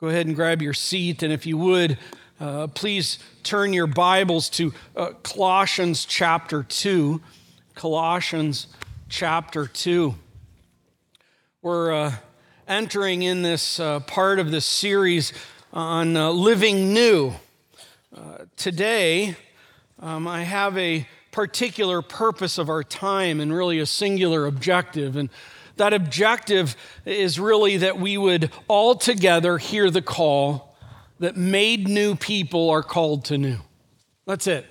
Go ahead and grab your seat, and if you would, uh, please turn your Bibles to uh, Colossians chapter 2. Colossians chapter 2. We're uh, entering in this uh, part of this series on uh, living new. Uh, today, um, I have a particular purpose of our time and really a singular objective. And that objective is really that we would all together hear the call that made new people are called to new. That's it.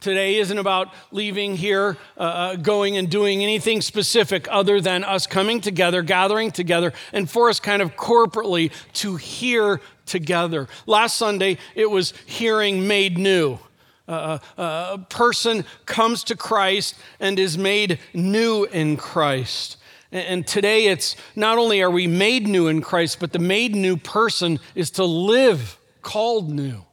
Today isn't about leaving here, uh, uh, going and doing anything specific other than us coming together, gathering together, and for us kind of corporately to hear together. Last Sunday, it was hearing made new. Uh, uh a person comes to Christ and is made new in Christ. And today it's not only are we made new in Christ, but the made new person is to live called new.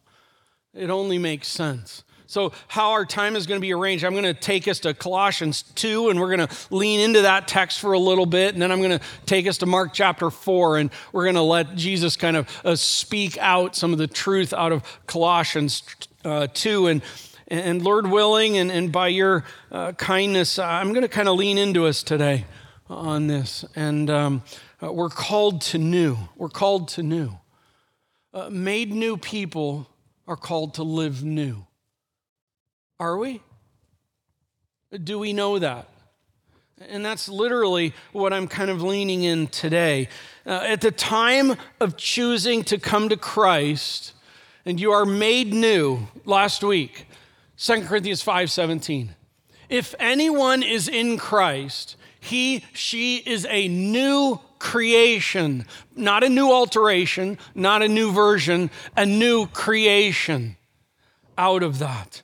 It only makes sense. So, how our time is going to be arranged, I'm going to take us to Colossians 2, and we're going to lean into that text for a little bit. And then I'm going to take us to Mark chapter 4, and we're going to let Jesus kind of uh, speak out some of the truth out of Colossians uh, 2. And, and Lord willing, and, and by your uh, kindness, I'm going to kind of lean into us today on this. And um, uh, we're called to new. We're called to new. Uh, made new people are called to live new. Are we? Do we know that? And that's literally what I'm kind of leaning in today. Uh, at the time of choosing to come to Christ, and you are made new last week, 2 Corinthians 5:17. If anyone is in Christ, he, she is a new creation, not a new alteration, not a new version, a new creation out of that.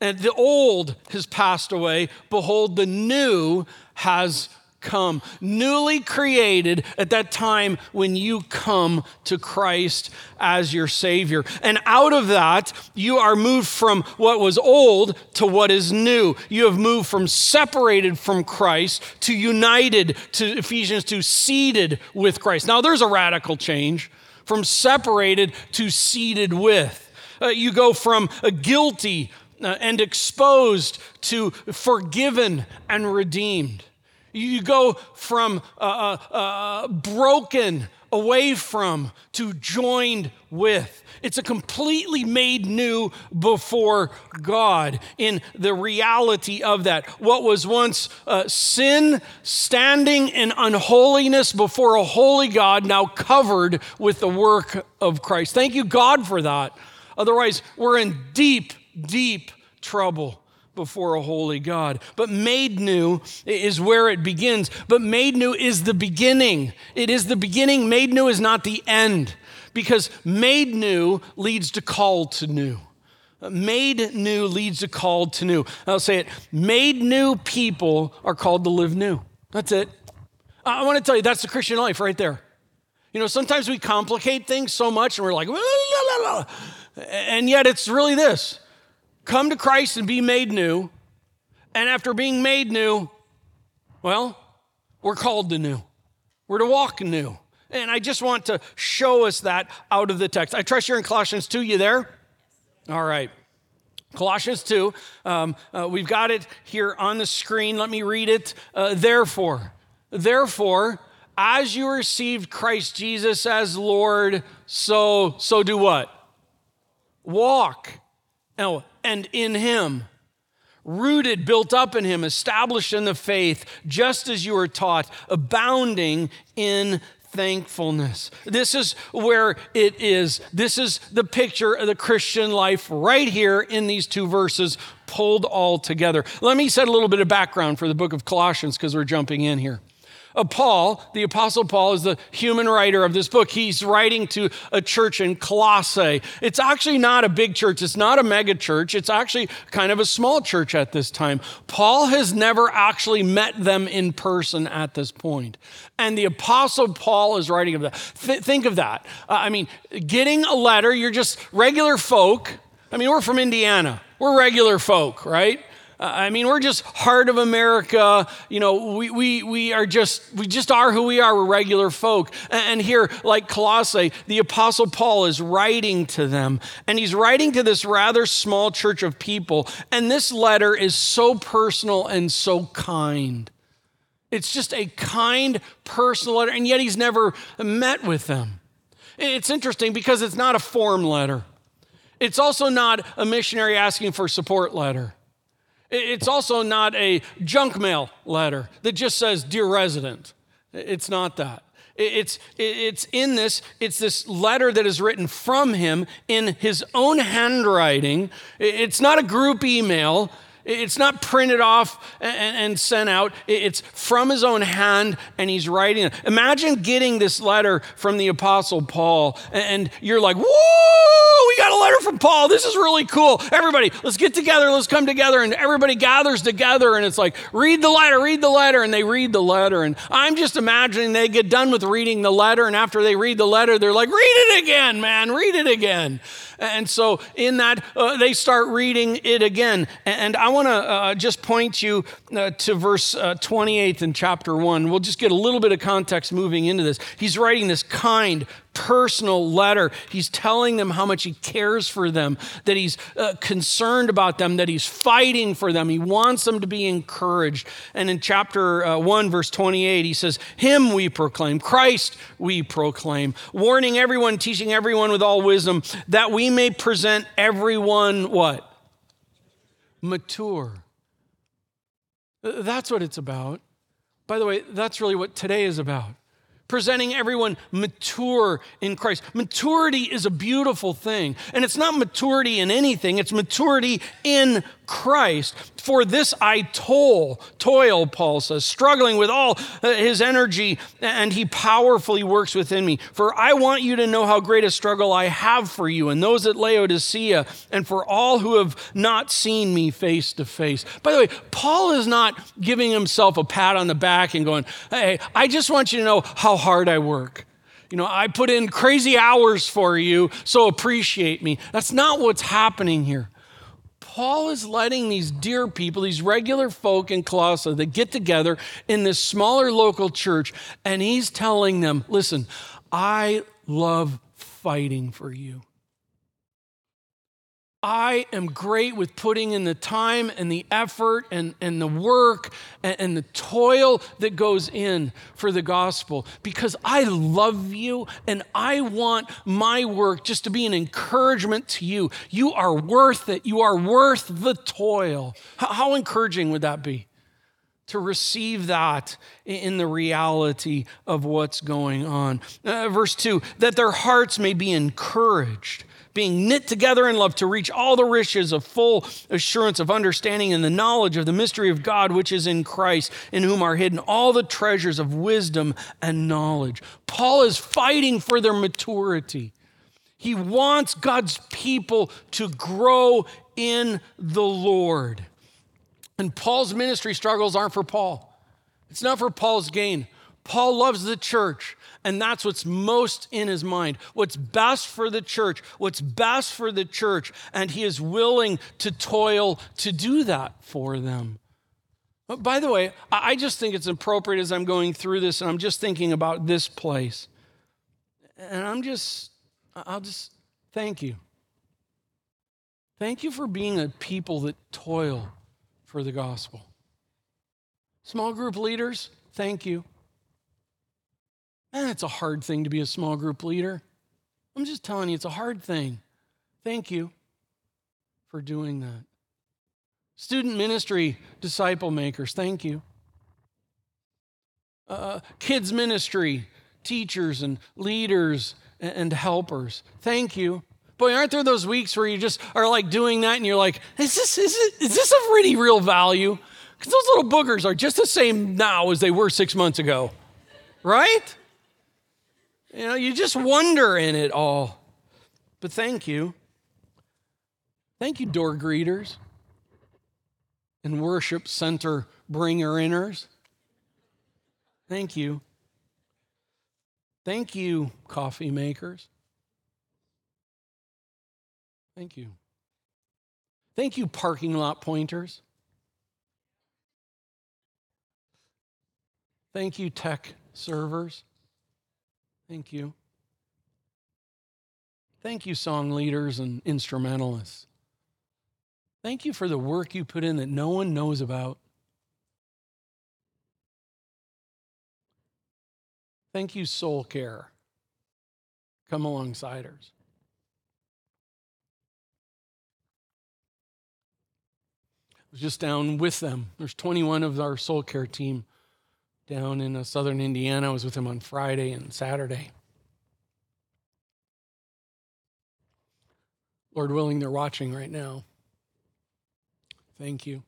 And the old has passed away. Behold, the new has come, newly created at that time when you come to Christ as your Savior. And out of that, you are moved from what was old to what is new. You have moved from separated from Christ to united to Ephesians to seated with Christ. Now, there's a radical change from separated to seated with. Uh, you go from a guilty uh, and exposed to forgiven and redeemed. You go from uh, uh, uh, broken away from to joined with. It's a completely made new before God in the reality of that. What was once uh, sin, standing in unholiness before a holy God, now covered with the work of Christ. Thank you, God, for that. Otherwise, we're in deep, deep trouble before a holy God. But made new is where it begins. But made new is the beginning. It is the beginning. Made new is not the end because made new leads to call to new. Made new leads to call to new. I'll say it. Made new people are called to live new. That's it. I want to tell you, that's the Christian life right there. You know, sometimes we complicate things so much and we're like, and yet it's really this come to Christ and be made new. And after being made new, well, we're called to new. We're to walk new. And I just want to show us that out of the text. I trust you're in Colossians 2. You there? All right. Colossians 2. Um, uh, we've got it here on the screen. Let me read it. Uh, therefore, therefore, as you received Christ Jesus as Lord, so so do what? Walk. Now, and in him, rooted, built up in him, established in the faith, just as you were taught, abounding in thankfulness. This is where it is. This is the picture of the Christian life right here in these two verses pulled all together. Let me set a little bit of background for the book of Colossians because we're jumping in here. Uh, Paul, the Apostle Paul, is the human writer of this book. He's writing to a church in Colossae. It's actually not a big church, it's not a mega church, it's actually kind of a small church at this time. Paul has never actually met them in person at this point. And the Apostle Paul is writing of that. Th- think of that. Uh, I mean, getting a letter, you're just regular folk. I mean, we're from Indiana, we're regular folk, right? I mean, we're just heart of America. You know, we, we, we are just, we just are who we are. We're regular folk. And here, like Colossae, the Apostle Paul is writing to them. And he's writing to this rather small church of people. And this letter is so personal and so kind. It's just a kind, personal letter. And yet he's never met with them. It's interesting because it's not a form letter. It's also not a missionary asking for support letter. It's also not a junk mail letter that just says, Dear resident. It's not that. It's, it's in this, it's this letter that is written from him in his own handwriting. It's not a group email. It's not printed off and, sent out. It's from his own hand and he's writing it. Imagine getting this letter from the Apostle Paul and you're like, whoa, we got a letter from Paul. This is really cool. Everybody, let's get together. Let's come together. And everybody gathers together and it's like, read the letter, read the letter. And they read the letter. And I'm just imagining they get done with reading the letter. And after they read the letter, they're like, read it again, man, read it again. And so, in that, uh, they start reading it again. And I want to uh, just point you uh, to verse uh, 28 in chapter 1. We'll just get a little bit of context moving into this. He's writing this kind, personal letter. He's telling them how much he cares for them, that he's uh, concerned about them, that he's fighting for them. He wants them to be encouraged. And in chapter uh, 1, verse 28, he says, Him we proclaim, Christ we proclaim, warning everyone, teaching everyone with all wisdom, that we may present everyone what? Mature. That's what it's about. By the way, that's really what today is about presenting everyone mature in Christ. Maturity is a beautiful thing. And it's not maturity in anything, it's maturity in Christ. For this I toil, toil, Paul says, struggling with all uh, his energy, and he powerfully works within me. For I want you to know how great a struggle I have for you and those at Laodicea, and for all who have not seen me face to face. By the way, Paul is not giving himself a pat on the back and going, Hey, I just want you to know how hard I work. You know, I put in crazy hours for you, so appreciate me. That's not what's happening here. Paul is letting these dear people, these regular folk in Colossae that get together in this smaller local church, and he's telling them, listen, I love fighting for you. I am great with putting in the time and the effort and, and the work and, and, the toil that goes in for the gospel because I love you and I want my work just to be an encouragement to you. You are worth it. You are worth the toil. How, how encouraging would that be? To receive that in the reality of what's going on. Uh, verse 2 that their hearts may be encouraged being knit together in love to reach all the riches of full assurance of understanding and the knowledge of the mystery of God which is in Christ, in whom are hidden all the treasures of wisdom and knowledge. Paul is fighting for their maturity. He wants God's people to grow in the Lord. And Paul's ministry struggles aren't for Paul. It's not for Paul's gain. Paul loves the church. And that's what's most in his mind. What's best for the church, what's best for the church. And he is willing to toil to do that for them. But by the way, I just think it's appropriate as I'm going through this and I'm just thinking about this place. And I'm just, I'll just thank you. Thank you for being a people that toil for the gospel. Small group leaders, thank you. Man, it's a hard thing to be a small group leader. I'm just telling you, it's a hard thing. Thank you for doing that. Student ministry disciple makers, thank you. Uh, kids ministry teachers and leaders and helpers, thank you. Boy, aren't there those weeks where you just are like doing that and you're like, is this, is, it, is this of really real value? Because those little boogers are just the same now as they were six months ago, right? You know, you just wonder in it all. But thank you. Thank you, door greeters and worship center bringer inners. Thank you. Thank you, coffee makers. Thank you. Thank you, parking lot pointers. Thank you, tech servers. Thank you. Thank you, song leaders and instrumentalists. Thank you for the work you put in that no one knows about. Thank you, Soul Care. Come alongside us. Was just down with them. There's 21 of our Soul Care team down in uh, southern Indiana. I was with them on Friday and Saturday. Lord willing, they're watching right now. Thank you.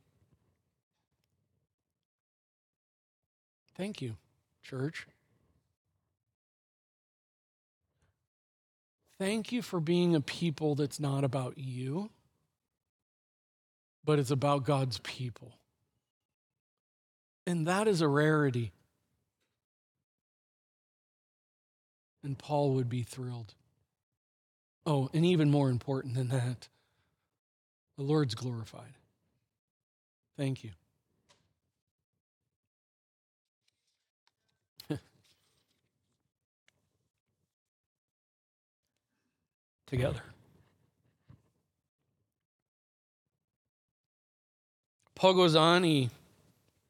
Thank you, church. Thank you for being a people that's not about you, but it's about God's people. And that is a rarity. And Paul would be thrilled. Oh, and even more important than that, the Lord's glorified. Thank you. Together. Paul goes on, he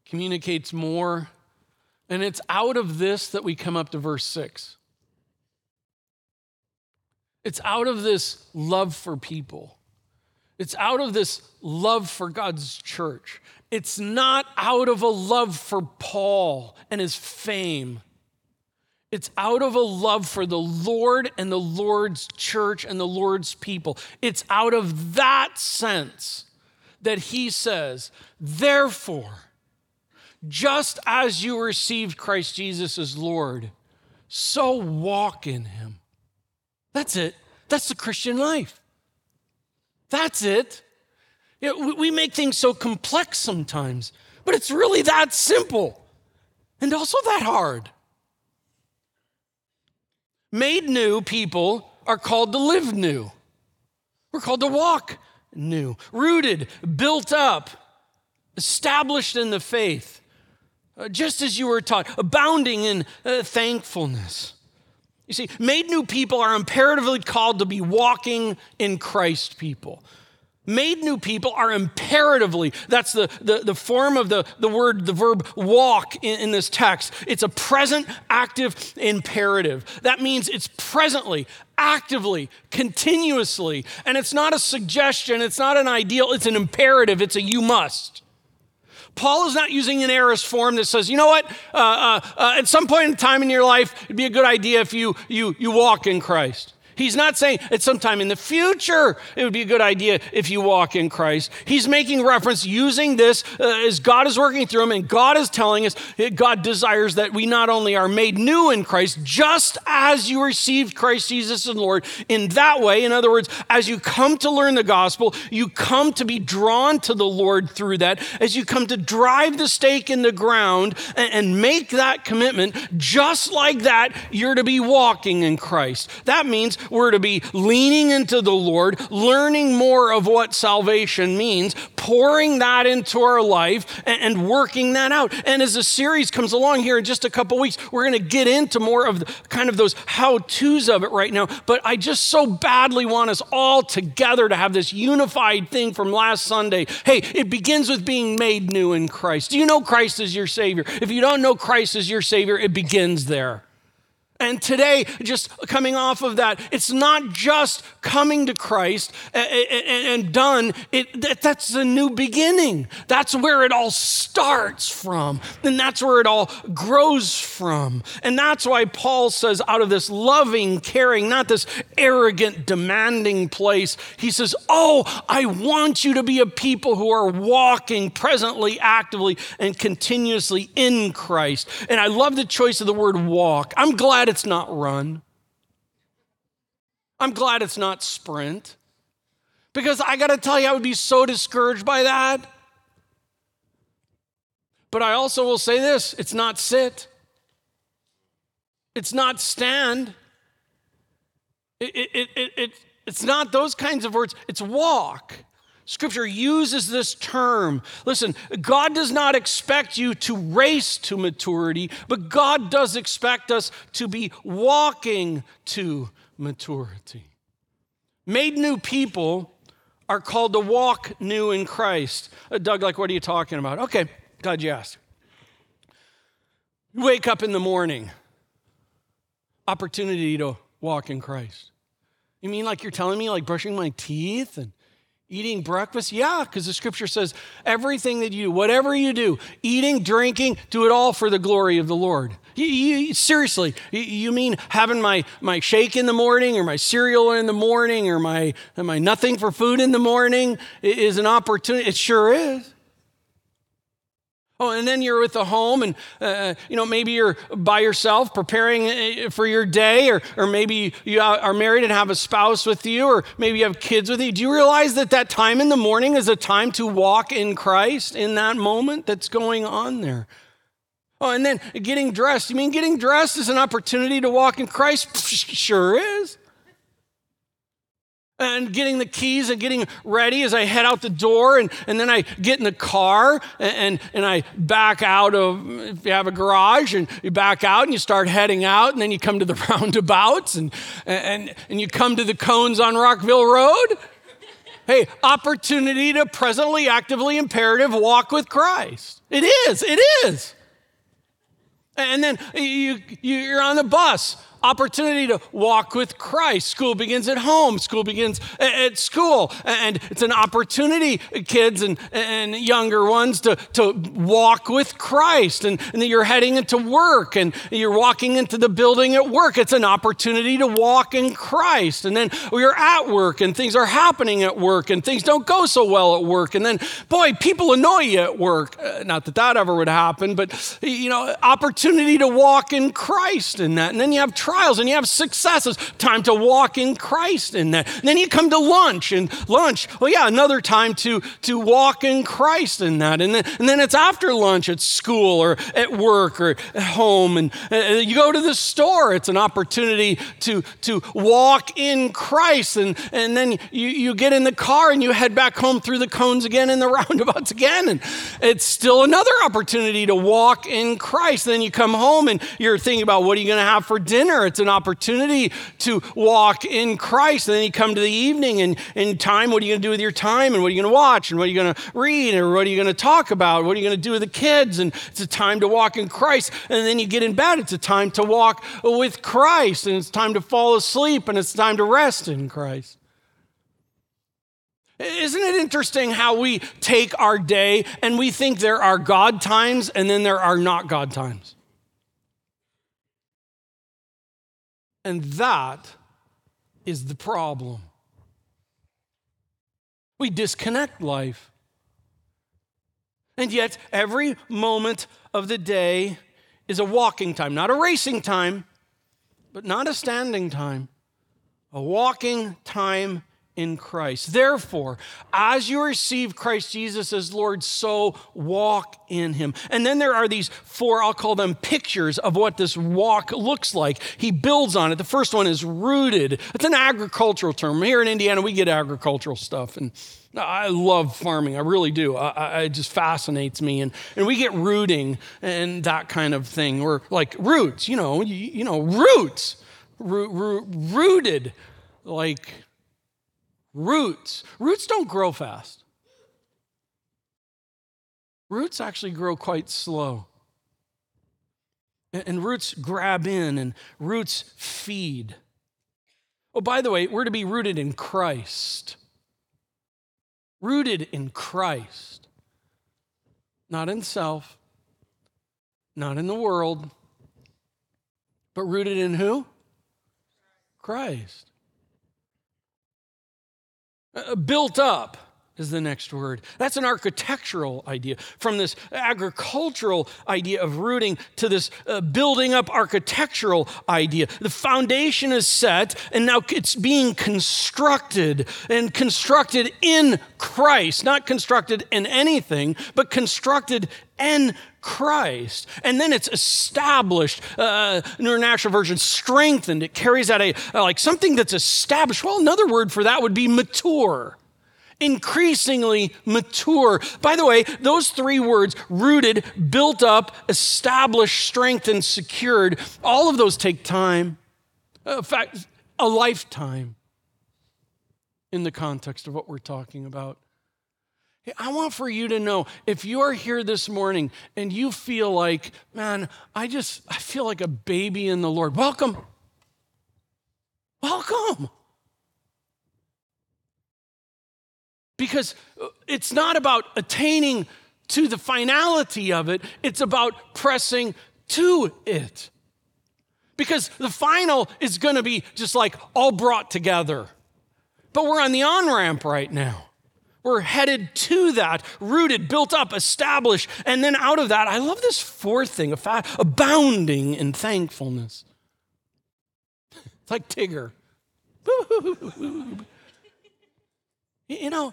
communicates more, and it's out of this that we come up to verse 6. It's out of this love for people. It's out of this love for God's church. It's not out of a love for Paul and his fame. It's out of a love for the Lord and the Lord's church and the Lord's people. It's out of that sense that he says, therefore, just as you received Christ Jesus as Lord, so walk in him. That's it. That's the Christian life. That's it. we make things so complex sometimes, but it's really that simple and also that hard. Made new people are called to live new. We're called to walk new, rooted, built up, established in the faith, uh, just as you were taught, abounding in uh, thankfulness. You see, made new people are imperatively called to be walking in Christ people. Made new people are imperatively, that's the, the, the form of the, the word, the verb walk in, in this text. It's a present active imperative. That means it's presently, actively, continuously. And it's not a suggestion, it's not an ideal, it's an imperative, it's a you must. Paul is not using an aorist form that says, you know what, uh, uh, uh, at some point in time in your life, it'd be a good idea if you, you, you walk in Christ. He's not saying at some time in the future it would be a good idea if you walk in Christ. He's making reference using this uh, as God is working through him, and God is telling us God desires that we not only are made new in Christ, just as you received Christ Jesus as Lord. In that way, in other words, as you come to learn the gospel, you come to be drawn to the Lord through that. As you come to drive the stake in the ground and, and make that commitment, just like that, you're to be walking in Christ. That means we're to be leaning into the Lord, learning more of what salvation means, pouring that into our life, and, and working that out. And as the series comes along here in just a couple weeks, we're going to get into more of the, kind of those how to's of it right now. But I just so badly want us all together to have this unified thing from last Sunday. Hey, it begins with being made new in Christ. Do you know Christ is your Savior? If you don't know Christ is your Savior, it begins there. And today, just coming off of that, it's not just coming to Christ and done. It, that's a new beginning. That's where it all starts from. And that's where it all grows from. And that's why Paul says, out of this loving, caring, not this arrogant, demanding place, he says, Oh, I want you to be a people who are walking presently, actively, and continuously in Christ. And I love the choice of the word walk. I'm glad it's not run. I'm glad it's not sprint. Because I got to tell you, I would be so discouraged by that. But I also will say this it's not sit, it's not stand, it, it, it, it, it's not those kinds of words, it's walk. Scripture uses this term. Listen, God does not expect you to race to maturity, but God does expect us to be walking to maturity. Made new people are called to walk new in Christ. Uh, Doug, like, what are you talking about? Okay, God, you asked. You wake up in the morning, opportunity to walk in Christ. You mean like you're telling me, like brushing my teeth and Eating breakfast? Yeah, because the scripture says everything that you do, whatever you do, eating, drinking, do it all for the glory of the Lord. You, you, seriously, you mean having my, my shake in the morning or my cereal in the morning or my, am I my nothing for food in the morning is an opportunity? It sure is. Oh, and then you're with the home, and uh, you know maybe you're by yourself preparing uh, for your day, or or maybe you are married and have a spouse with you, or maybe you have kids with you. Do you realize that that time in the morning is a time to walk in Christ in that moment that's going on there? Oh, and then getting dressed. You mean getting dressed is an opportunity to walk in Christ? Sure is and getting the keys and getting ready as I head out the door. And, and then I get in the car and, and, and, I back out of, if you have a garage, and you back out and you start heading out. And then you come to the roundabouts and, and, and you come to the cones on Rockville Road. Hey, opportunity to presently, actively, imperative walk with Christ. It is, it is. And then you, you're on the bus opportunity to walk with Christ. School begins at home, school begins at school. And it's an opportunity, kids and, and younger ones, to, to walk with Christ. And, and you're heading into work and you're walking into the building at work. It's an opportunity to walk in Christ. And then you're at work and things are happening at work and things don't go so well at work. And then, boy, people annoy you at work. Uh, not that that ever would happen, but, you know, opportunity to walk in Christ in that. And then you have trials and you have successes. Time to walk in Christ in that. And then you come to lunch and lunch. Well, yeah, another time to, to walk in Christ in that. And then, and then it's after lunch at school or at work or at home. And uh, you go to the store. It's an opportunity to, to walk in Christ. And, and then you, you get in the car and you head back home through the cones again and the roundabouts again. And it's still another opportunity to walk in Christ. Then you come home and you're thinking about what are you going to have for dinner? It's an opportunity to walk in Christ. And then you come to the evening and in time, what are you going to do with your time? And what are you going to watch? And what are you going to read? And what are you going to talk about? What are you going to do with the kids? And it's a time to walk in Christ. And then you get in bed. It's a time to walk with Christ. And it's time to fall asleep. And it's time to rest in Christ. Isn't it interesting how we take our day and we think there are God times and then there are not God times? And that is the problem. We disconnect life. And yet, every moment of the day is a walking time, not a racing time, but not a standing time, a walking time in Christ. Therefore, as you receive Christ Jesus as Lord, so walk in him. And then there are these four, I'll call them pictures of what this walk looks like. He builds on it. The first one is rooted. It's an agricultural term. Here in Indiana, we get agricultural stuff. And I love farming. I really do. I, I, it just fascinates me. And, and we get rooting and that kind of thing. Or like roots, you know, you, you know, roots. Root, root, rooted like Roots. Roots don't grow fast. Roots actually grow quite slow. And roots grab in and roots feed. Oh, by the way, we're to be rooted in Christ. Rooted in Christ. Not in self, not in the world, but rooted in who? Christ. Uh, built up is the next word. That's an architectural idea. From this agricultural idea of rooting to this uh, building up architectural idea. The foundation is set and now it's being constructed and constructed in Christ, not constructed in anything, but constructed in Christ. And then it's established, uh, International Version, strengthened. It carries out a, like something that's established. Well, another word for that would be mature. increasingly mature. By the way, those three words rooted, built up, established, strengthened, secured all of those take time. Uh, in fact, a lifetime in the context of what we're talking about. I want for you to know if you are here this morning and you feel like, man, I just I feel like a baby in the Lord. Welcome. Welcome. Because it's not about attaining to the finality of it, it's about pressing to it. Because the final is going to be just like all brought together. But we're on the on ramp right now. We're headed to that, rooted, built up, established. And then out of that, I love this fourth thing abounding in thankfulness. It's like Tigger. you know,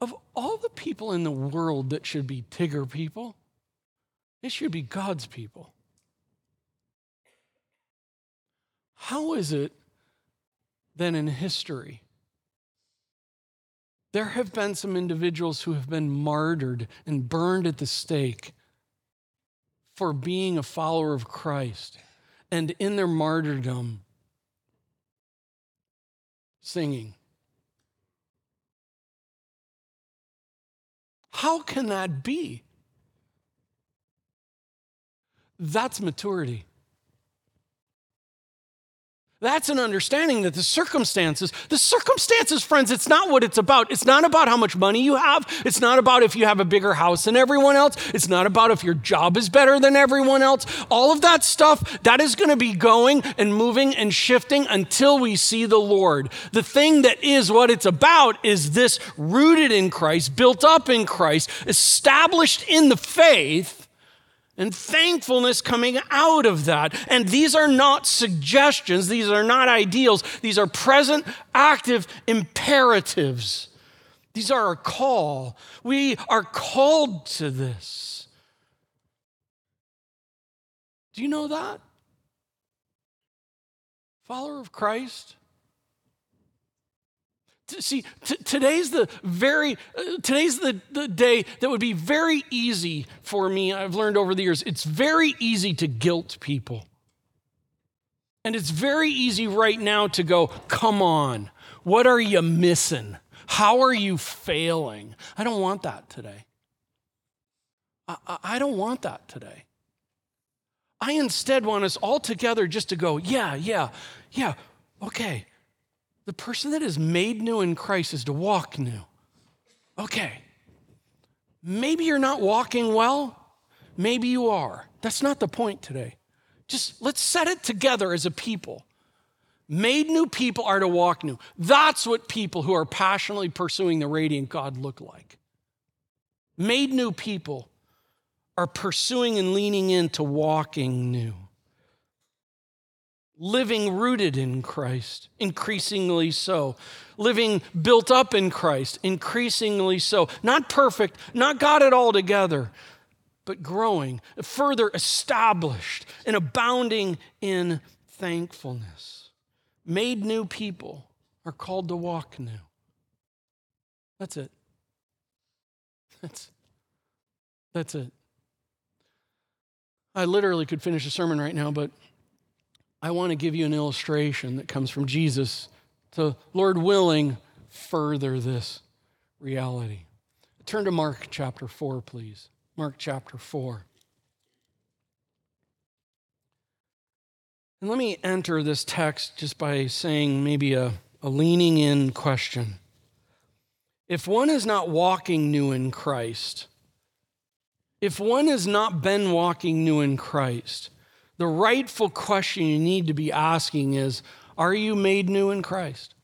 of all the people in the world that should be Tigger people, it should be God's people. How is it then in history? There have been some individuals who have been martyred and burned at the stake for being a follower of Christ. And in their martyrdom, singing. How can that be? That's maturity. That's an understanding that the circumstances, the circumstances, friends, it's not what it's about. It's not about how much money you have. It's not about if you have a bigger house than everyone else. It's not about if your job is better than everyone else. All of that stuff, that is going to be going and moving and shifting until we see the Lord. The thing that is what it's about is this rooted in Christ, built up in Christ, established in the faith and thankfulness coming out of that. And these are not suggestions, these are not ideals, these are present, active imperatives. These are a call. We are called to this. Do you know that? Follower of Christ? See, t- today's the very uh, today's the, the day that would be very easy for me. I've learned over the years, it's very easy to guilt people. And it's very easy right now to go, come on, what are you missing? How are you failing? I don't want that today. I, I, I don't want that today. I instead want us all together just to go, yeah, yeah, yeah, okay the person that is made new in Christ is to walk new. Okay. Maybe you're not walking well. Maybe you are. That's not the point today. Just let's set it together as a people. Made new people are to walk new. That's what people who are passionately pursuing the radiant God look like. Made new people are pursuing and leaning into walking new living rooted in Christ, increasingly so. Living built up in Christ, increasingly so. Not perfect, not got it all together, but growing, further established, and abounding in thankfulness. Made new people are called to walk new. That's it. That's, that's it. I literally could finish a sermon right now, but I want to give you an illustration that comes from Jesus to, Lord willing, further this reality. Turn to Mark chapter 4, please. Mark chapter 4. And let me enter this text just by saying maybe a, a leaning in question. If one is not walking new in Christ, if one has not been walking new in Christ, the rightful question you need to be asking is Are you made new in Christ?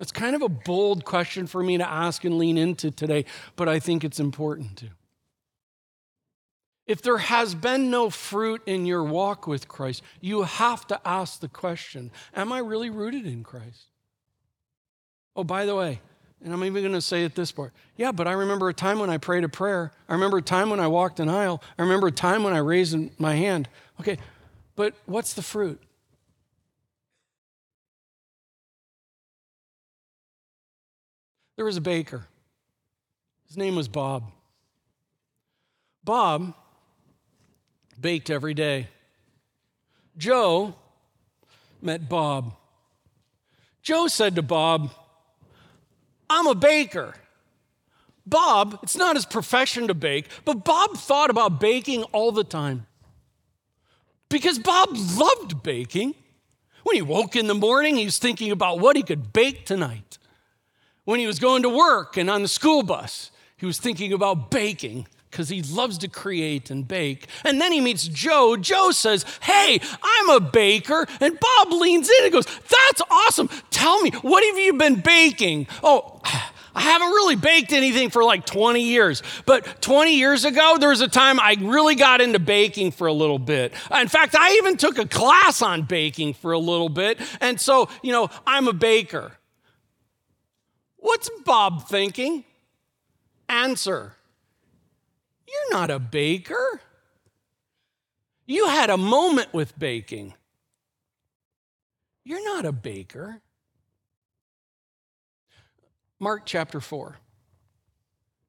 It's kind of a bold question for me to ask and lean into today, but I think it's important to. If there has been no fruit in your walk with Christ, you have to ask the question Am I really rooted in Christ? Oh, by the way, and I'm even going to say at this part, yeah, but I remember a time when I prayed a prayer. I remember a time when I walked an aisle. I remember a time when I raised my hand. Okay, but what's the fruit? There was a baker. His name was Bob. Bob baked every day. Joe met Bob. Joe said to Bob, I'm a baker. Bob, it's not his profession to bake, but Bob thought about baking all the time. Because Bob loved baking. When he woke in the morning, he was thinking about what he could bake tonight. When he was going to work and on the school bus, he was thinking about baking because he loves to create and bake. And then he meets Joe. Joe says, Hey, I'm a baker. And Bob leans in and goes, That's awesome. Tell me, what have you been baking? Oh, I haven't really baked anything for like 20 years, but 20 years ago, there was a time I really got into baking for a little bit. In fact, I even took a class on baking for a little bit. And so, you know, I'm a baker. What's Bob thinking? Answer You're not a baker. You had a moment with baking. You're not a baker. Mark chapter 4.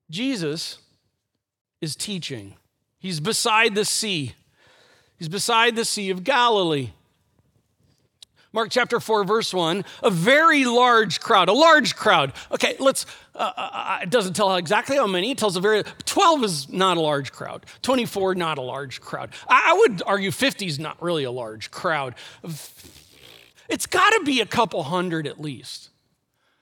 Jesus is teaching. He's beside the sea. He's beside the Sea of Galilee. Mark chapter 4, verse 1, a very large crowd, a large crowd. Okay, let's, uh, uh, uh it doesn't tell exactly how many. It tells a very, 12 is not a large crowd. 24, not a large crowd. I, I would argue 50 is not really a large crowd. It's got to be a couple hundred at least.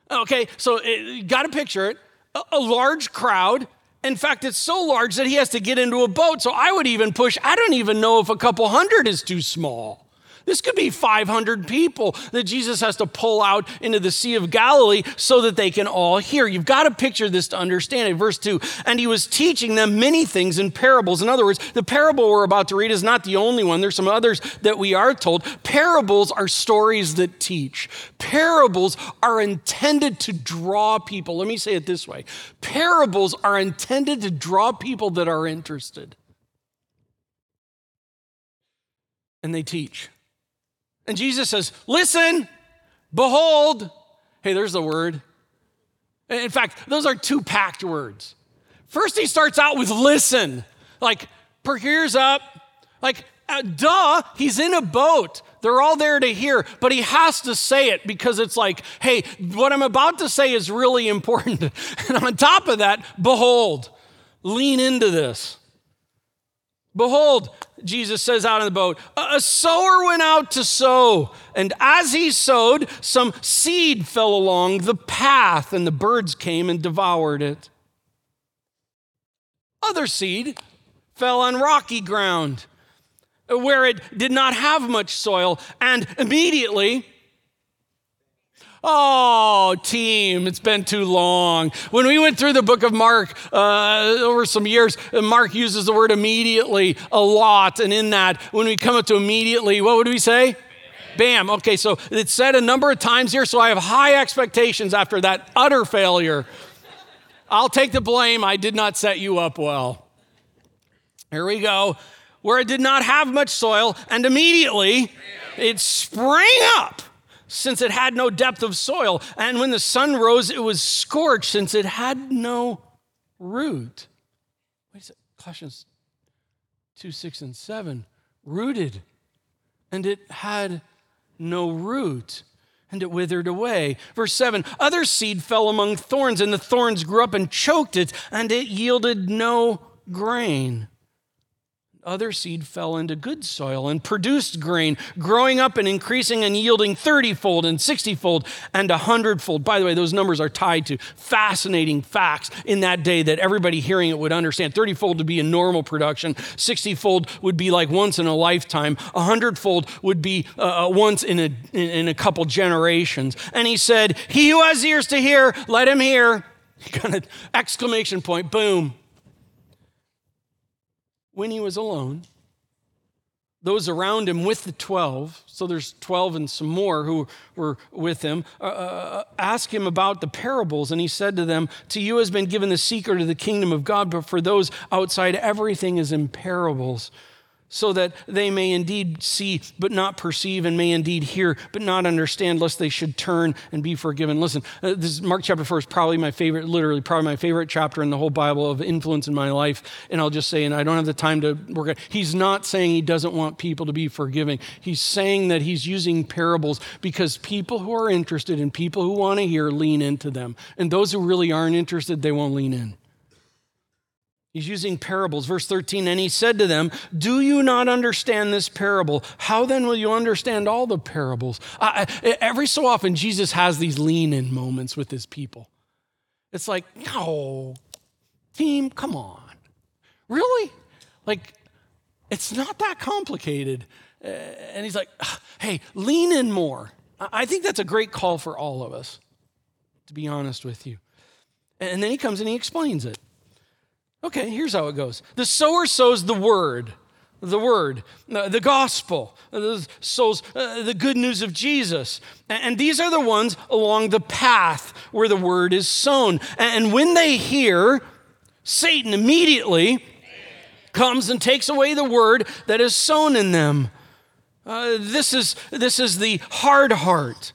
Okay, so it, got to picture it a, a large crowd. In fact, it's so large that he has to get into a boat. So I would even push, I don't even know if a couple hundred is too small. This could be 500 people that Jesus has to pull out into the Sea of Galilee so that they can all hear. You've got to picture this to understand it. Verse 2 And he was teaching them many things in parables. In other words, the parable we're about to read is not the only one, there's some others that we are told. Parables are stories that teach, parables are intended to draw people. Let me say it this way parables are intended to draw people that are interested. And they teach. And Jesus says, Listen, behold. Hey, there's the word. In fact, those are two packed words. First, he starts out with listen, like, per ears up. Like, uh, duh, he's in a boat. They're all there to hear, but he has to say it because it's like, hey, what I'm about to say is really important. and on top of that, behold, lean into this. Behold, Jesus says out in the boat, a sower went out to sow, and as he sowed, some seed fell along the path, and the birds came and devoured it. Other seed fell on rocky ground where it did not have much soil, and immediately Oh, team, it's been too long. When we went through the book of Mark uh, over some years, Mark uses the word immediately a lot. And in that, when we come up to immediately, what would we say? Bam. Okay, so it's said a number of times here, so I have high expectations after that utter failure. I'll take the blame. I did not set you up well. Here we go. Where it did not have much soil, and immediately it sprang up since it had no depth of soil. And when the sun rose, it was scorched, since it had no root. Wait a second. Colossians 2 6 and 7. Rooted, and it had no root and it withered away. Verse 7 Other seed fell among thorns, and the thorns grew up and choked it, and it yielded no grain. Other seed fell into good soil and produced grain, growing up and increasing and yielding 30 fold and 60 fold and 100 fold. By the way, those numbers are tied to fascinating facts in that day that everybody hearing it would understand. 30 fold would be a normal production, 60 fold would be like once in a lifetime, 100 fold would be uh, uh, once in a, in, in a couple generations. And he said, He who has ears to hear, let him hear. Kind of exclamation point, boom when he was alone, those around him with the 12, so there's 12 and some more who were with him, uh, uh, uh, asked him about the parables. And he said to them, To you has been given the secret of the kingdom of God, but for those outside, everything is in parables so that they may indeed see but not perceive, and may indeed hear but not understand, lest they should turn and be forgiven. Listen, uh, this is Mark chapter 4 is probably my favorite, literally, probably my favorite chapter in the whole Bible of influence in my life. And I'll just say, and I don't have the time to work it. He's not saying he doesn't want people to be forgiving. He's saying that he's using parables because people who are interested and people who want to hear lean into them. And those who really aren't interested, they won't lean in. He's using parables. Verse 13, and he said to them, Do you not understand this parable? How then will you understand all the parables? I, every so often, Jesus has these lean in moments with his people. It's like, no, team, come on. Really? Like, it's not that complicated. Uh, and he's like, hey, lean in more. I think that's a great call for all of us, to be honest with you. And then he comes and he explains it. Okay, here's how it goes the sower sows the word, the word, uh, the gospel, the sows uh, the good news of Jesus. And these are the ones along the path where the word is sown. And when they hear, Satan immediately comes and takes away the word that is sown in them. Uh, this, is, this is the hard heart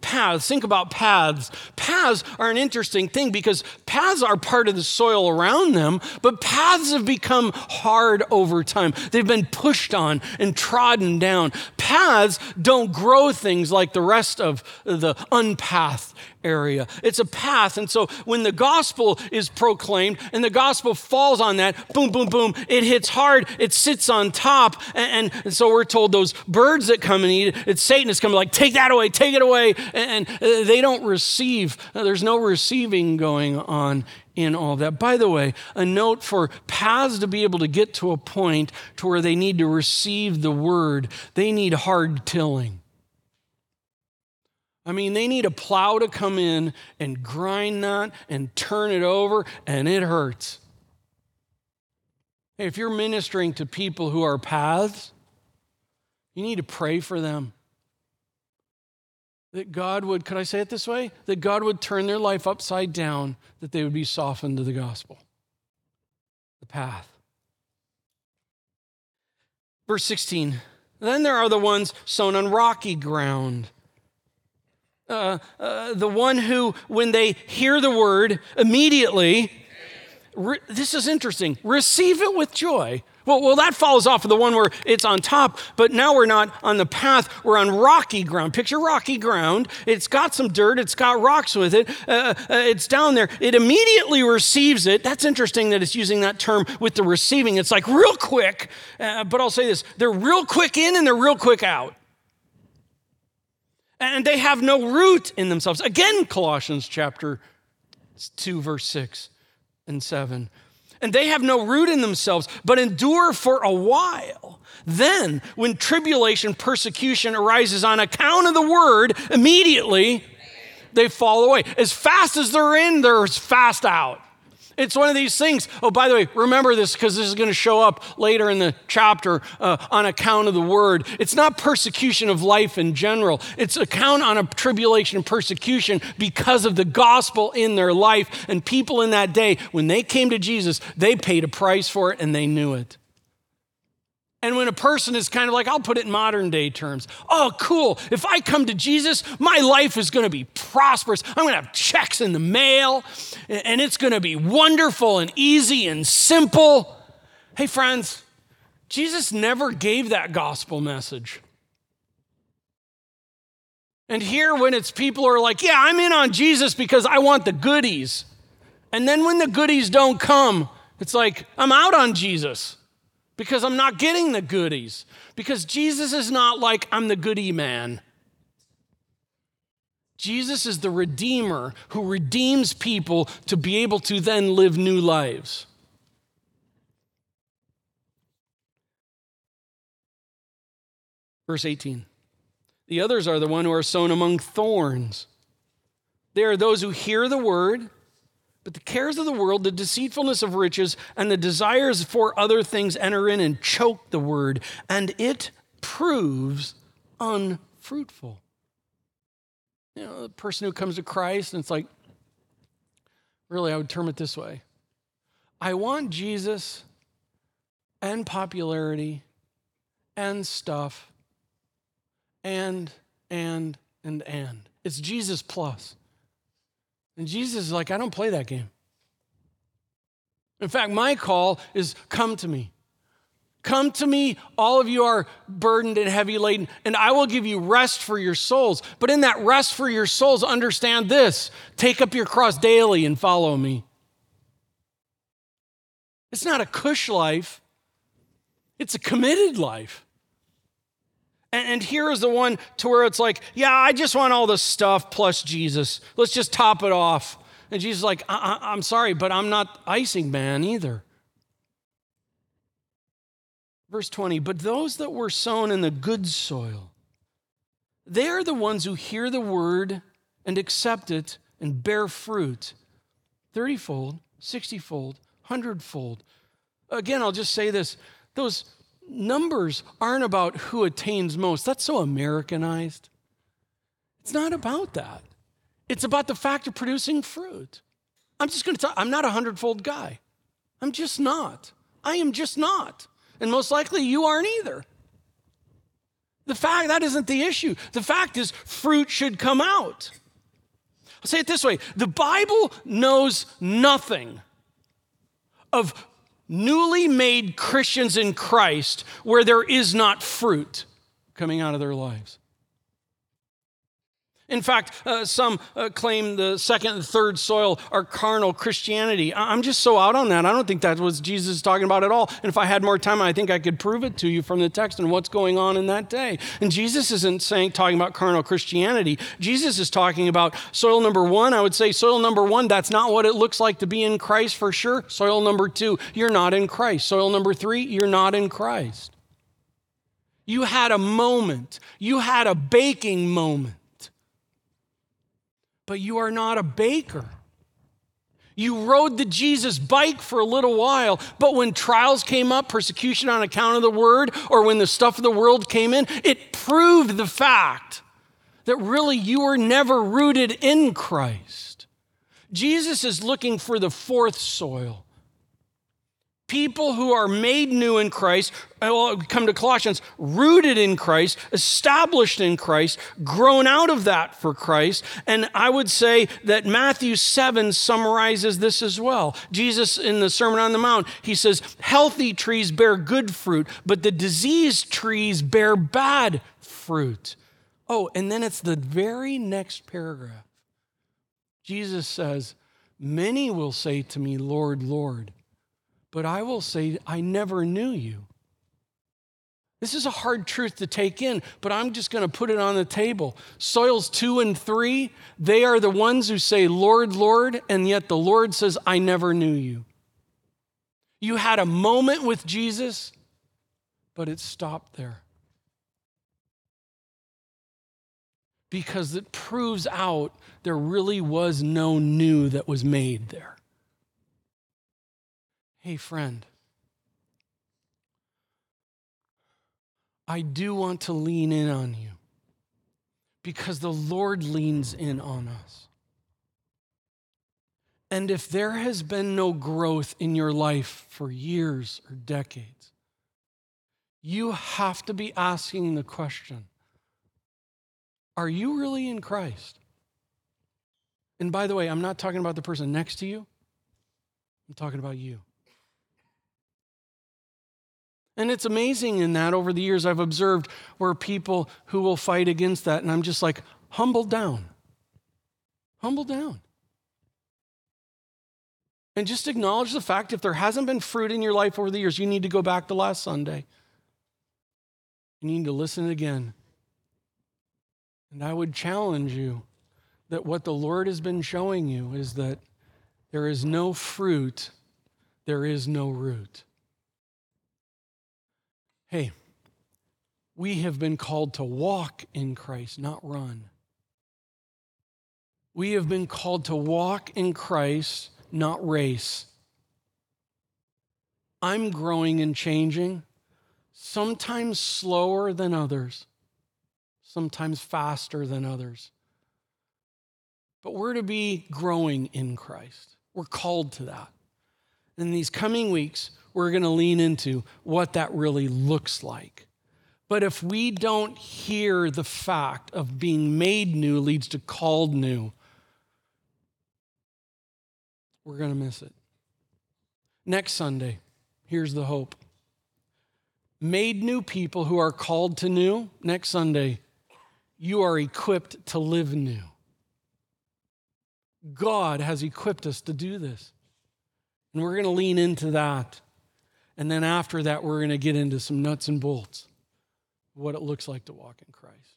paths. Think about paths. Paths are an interesting thing because paths are part of the soil around them, but paths have become hard over time. They've been pushed on and trodden down. Paths don't grow things like the rest of the unpathed area. It's a path. And so when the gospel is proclaimed and the gospel falls on that, boom, boom, boom, it hits hard, it sits on top. And, and, and so we're told those birds that come and eat it, Satan is coming like, take that away, take it away. And, and uh, they don't receive, uh, there's no receiving going on in all that. By the way, a note for paths to be able to get to a point to where they need to receive the word, they need hard tilling. I mean, they need a plow to come in and grind that and turn it over, and it hurts. Hey, if you're ministering to people who are paths, you need to pray for them. That God would, could I say it this way? That God would turn their life upside down, that they would be softened to the gospel. The path. Verse 16 Then there are the ones sown on rocky ground uh, uh, the one who, when they hear the word, immediately, re- this is interesting, receive it with joy. Well, well, that falls off of the one where it's on top, but now we're not on the path. We're on rocky ground. Picture rocky ground. It's got some dirt, it's got rocks with it, uh, uh, it's down there. It immediately receives it. That's interesting that it's using that term with the receiving. It's like real quick, uh, but I'll say this they're real quick in and they're real quick out and they have no root in themselves. Again, Colossians chapter 2, verse 6 and 7. And they have no root in themselves, but endure for a while. Then, when tribulation, persecution arises on account of the word, immediately they fall away. As fast as they're in, they're as fast out. It's one of these things. Oh, by the way, remember this because this is going to show up later in the chapter uh, on account of the word. It's not persecution of life in general, it's account on a tribulation and persecution because of the gospel in their life. And people in that day, when they came to Jesus, they paid a price for it and they knew it. And when a person is kind of like, I'll put it in modern day terms, oh, cool. If I come to Jesus, my life is going to be prosperous. I'm going to have checks in the mail, and it's going to be wonderful and easy and simple. Hey, friends, Jesus never gave that gospel message. And here, when it's people are like, yeah, I'm in on Jesus because I want the goodies. And then when the goodies don't come, it's like, I'm out on Jesus because I'm not getting the goodies. Because Jesus is not like I'm the goody man. Jesus is the Redeemer who redeems people to be able to then live new lives. Verse 18 The others are the one who are sown among thorns. They are those who hear the word but the cares of the world, the deceitfulness of riches, and the desires for other things enter in and choke the word, and it proves unfruitful. You know, the person who comes to Christ and it's like, really, I would term it this way I want Jesus and popularity and stuff and, and, and, and. It's Jesus plus. And Jesus is like, I don't play that game. In fact, my call is come to me. Come to me, all of you are burdened and heavy laden, and I will give you rest for your souls. But in that rest for your souls, understand this take up your cross daily and follow me. It's not a cush life, it's a committed life. And, here is the one to where it's like, yeah, I just want all the stuff plus Jesus. Let's just top it off. And Jesus is like, I- I'm sorry, but I'm not icing man either. Verse 20, but those that were sown in the good soil, they are the ones who hear the word and accept it and bear fruit 30 fold, 60 fold, 100 fold. Again, I'll just say this those numbers aren't about who attains most. That's so Americanized. It's not about that. It's about the fact of producing fruit. I'm just going to talk, I'm not a hundredfold guy. I'm just not. I am just not. And most likely you aren't either. The fact that isn't the issue. The fact is, fruit should come out. I'll say it this way the Bible knows nothing of newly made Christians in Christ where there is not fruit coming out of their lives. In fact, uh, some uh, claim the second and third soil are carnal Christianity. I'm just so out on that. I don't think that's what Jesus is talking about at all. And if I had more time, I think I could prove it to you from the text and what's going on in that day. And Jesus isn't saying talking about carnal Christianity. Jesus is talking about soil number one. I would say soil number one, that's not what it looks like to be in Christ for sure. Soil number two, you're not in Christ. Soil number three, you're not in Christ. You had a moment, you had a baking moment but you are not a baker. You rode the Jesus bike for a little while, but when trials came up, persecution on account of the word, or when the stuff of the world came in, it proved the fact that really you were never rooted in Christ. Jesus is looking for the fourth soil people who are made new in Christ, uh, come to Colossians, rooted in Christ, established in Christ, grown out of that for Christ. And I would say that Matthew 7 summarizes this as well. Jesus, in the Sermon on the Mount, he says, Healthy trees bear good fruit, but the diseased trees bear bad fruit. Oh, and then it's the very next paragraph. Jesus says, Many will say to me, Lord, Lord but I will say, I never knew you. This is a hard truth to take in, but I'm just going to put it on the table. Soils two and three, they are the ones who say, Lord, Lord, and yet the Lord says, I never knew you. You had a moment with Jesus, but it stopped there. Because it proves out there really was no new that was made there. Hey, friend, I do want to lean in on you because the Lord leans in on us. And if there has been no growth in your life for years or decades, you have to be asking the question Are you really in Christ? And by the way, I'm not talking about the person next to you, I'm talking about you. And it's amazing in that over the years I've observed where people who will fight against that, and I'm just like, humble down. Humble down. And just acknowledge the fact if there hasn't been fruit in your life over the years, you need to go back to last Sunday. You need to listen again. And I would challenge you that what the Lord has been showing you is that there is no fruit, there is no root. Hey, we have been called to walk in Christ, not run. We have been called to walk in Christ, not race. I'm growing and changing, sometimes slower than others, sometimes faster than others. But we're to be growing in Christ. We're called to that. In these coming weeks, we're going to lean into what that really looks like. But if we don't hear the fact of being made new leads to called new, we're going to miss it. Next Sunday, here's the hope. Made new people who are called to new, next Sunday, you are equipped to live new. God has equipped us to do this. And we're going to lean into that. And then after that, we're going to get into some nuts and bolts what it looks like to walk in Christ.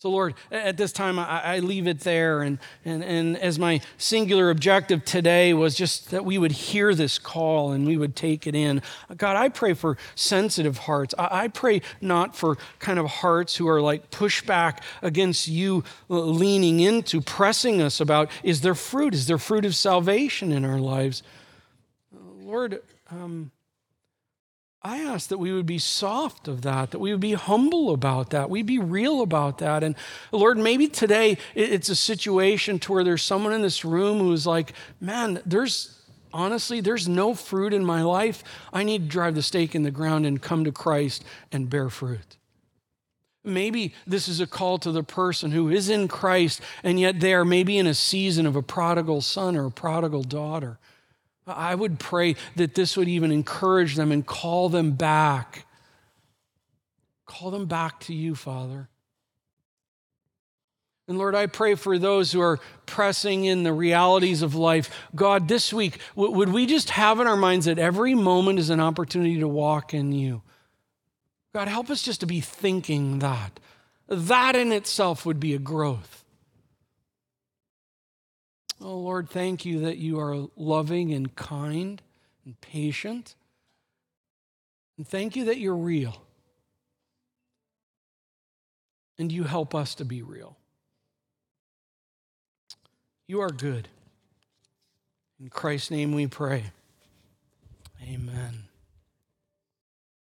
So, Lord, at this time, I, I, leave it there. And, and, and as my singular objective today was just that we would hear this call and we would take it in. God, I pray for sensitive hearts. I, I pray not for kind of hearts who are like pushback against you, uh, leaning into, pressing us about is there fruit? Is there fruit of salvation in our lives? Lord, um, I ask that we would be soft of that, that we would be humble about that, we'd be real about that. And Lord, maybe today it's a situation to where there's someone in this room who's like, man, there's honestly, there's no fruit in my life. I need to drive the stake in the ground and come to Christ and bear fruit. Maybe this is a call to the person who is in Christ and yet they are maybe in a season of a prodigal son or a prodigal daughter. I would pray that this would even encourage them and call them back. Call them back to you, Father. And Lord, I pray for those who are pressing in the realities of life. God, this week, would we just have in our minds that every moment is an opportunity to walk in you? God, help us just to be thinking that. That in itself would be a growth. Oh, Lord, thank you that you are loving and kind and patient. And thank you that you're real. And you help us to be real. You are good. In Christ's name we pray. Amen.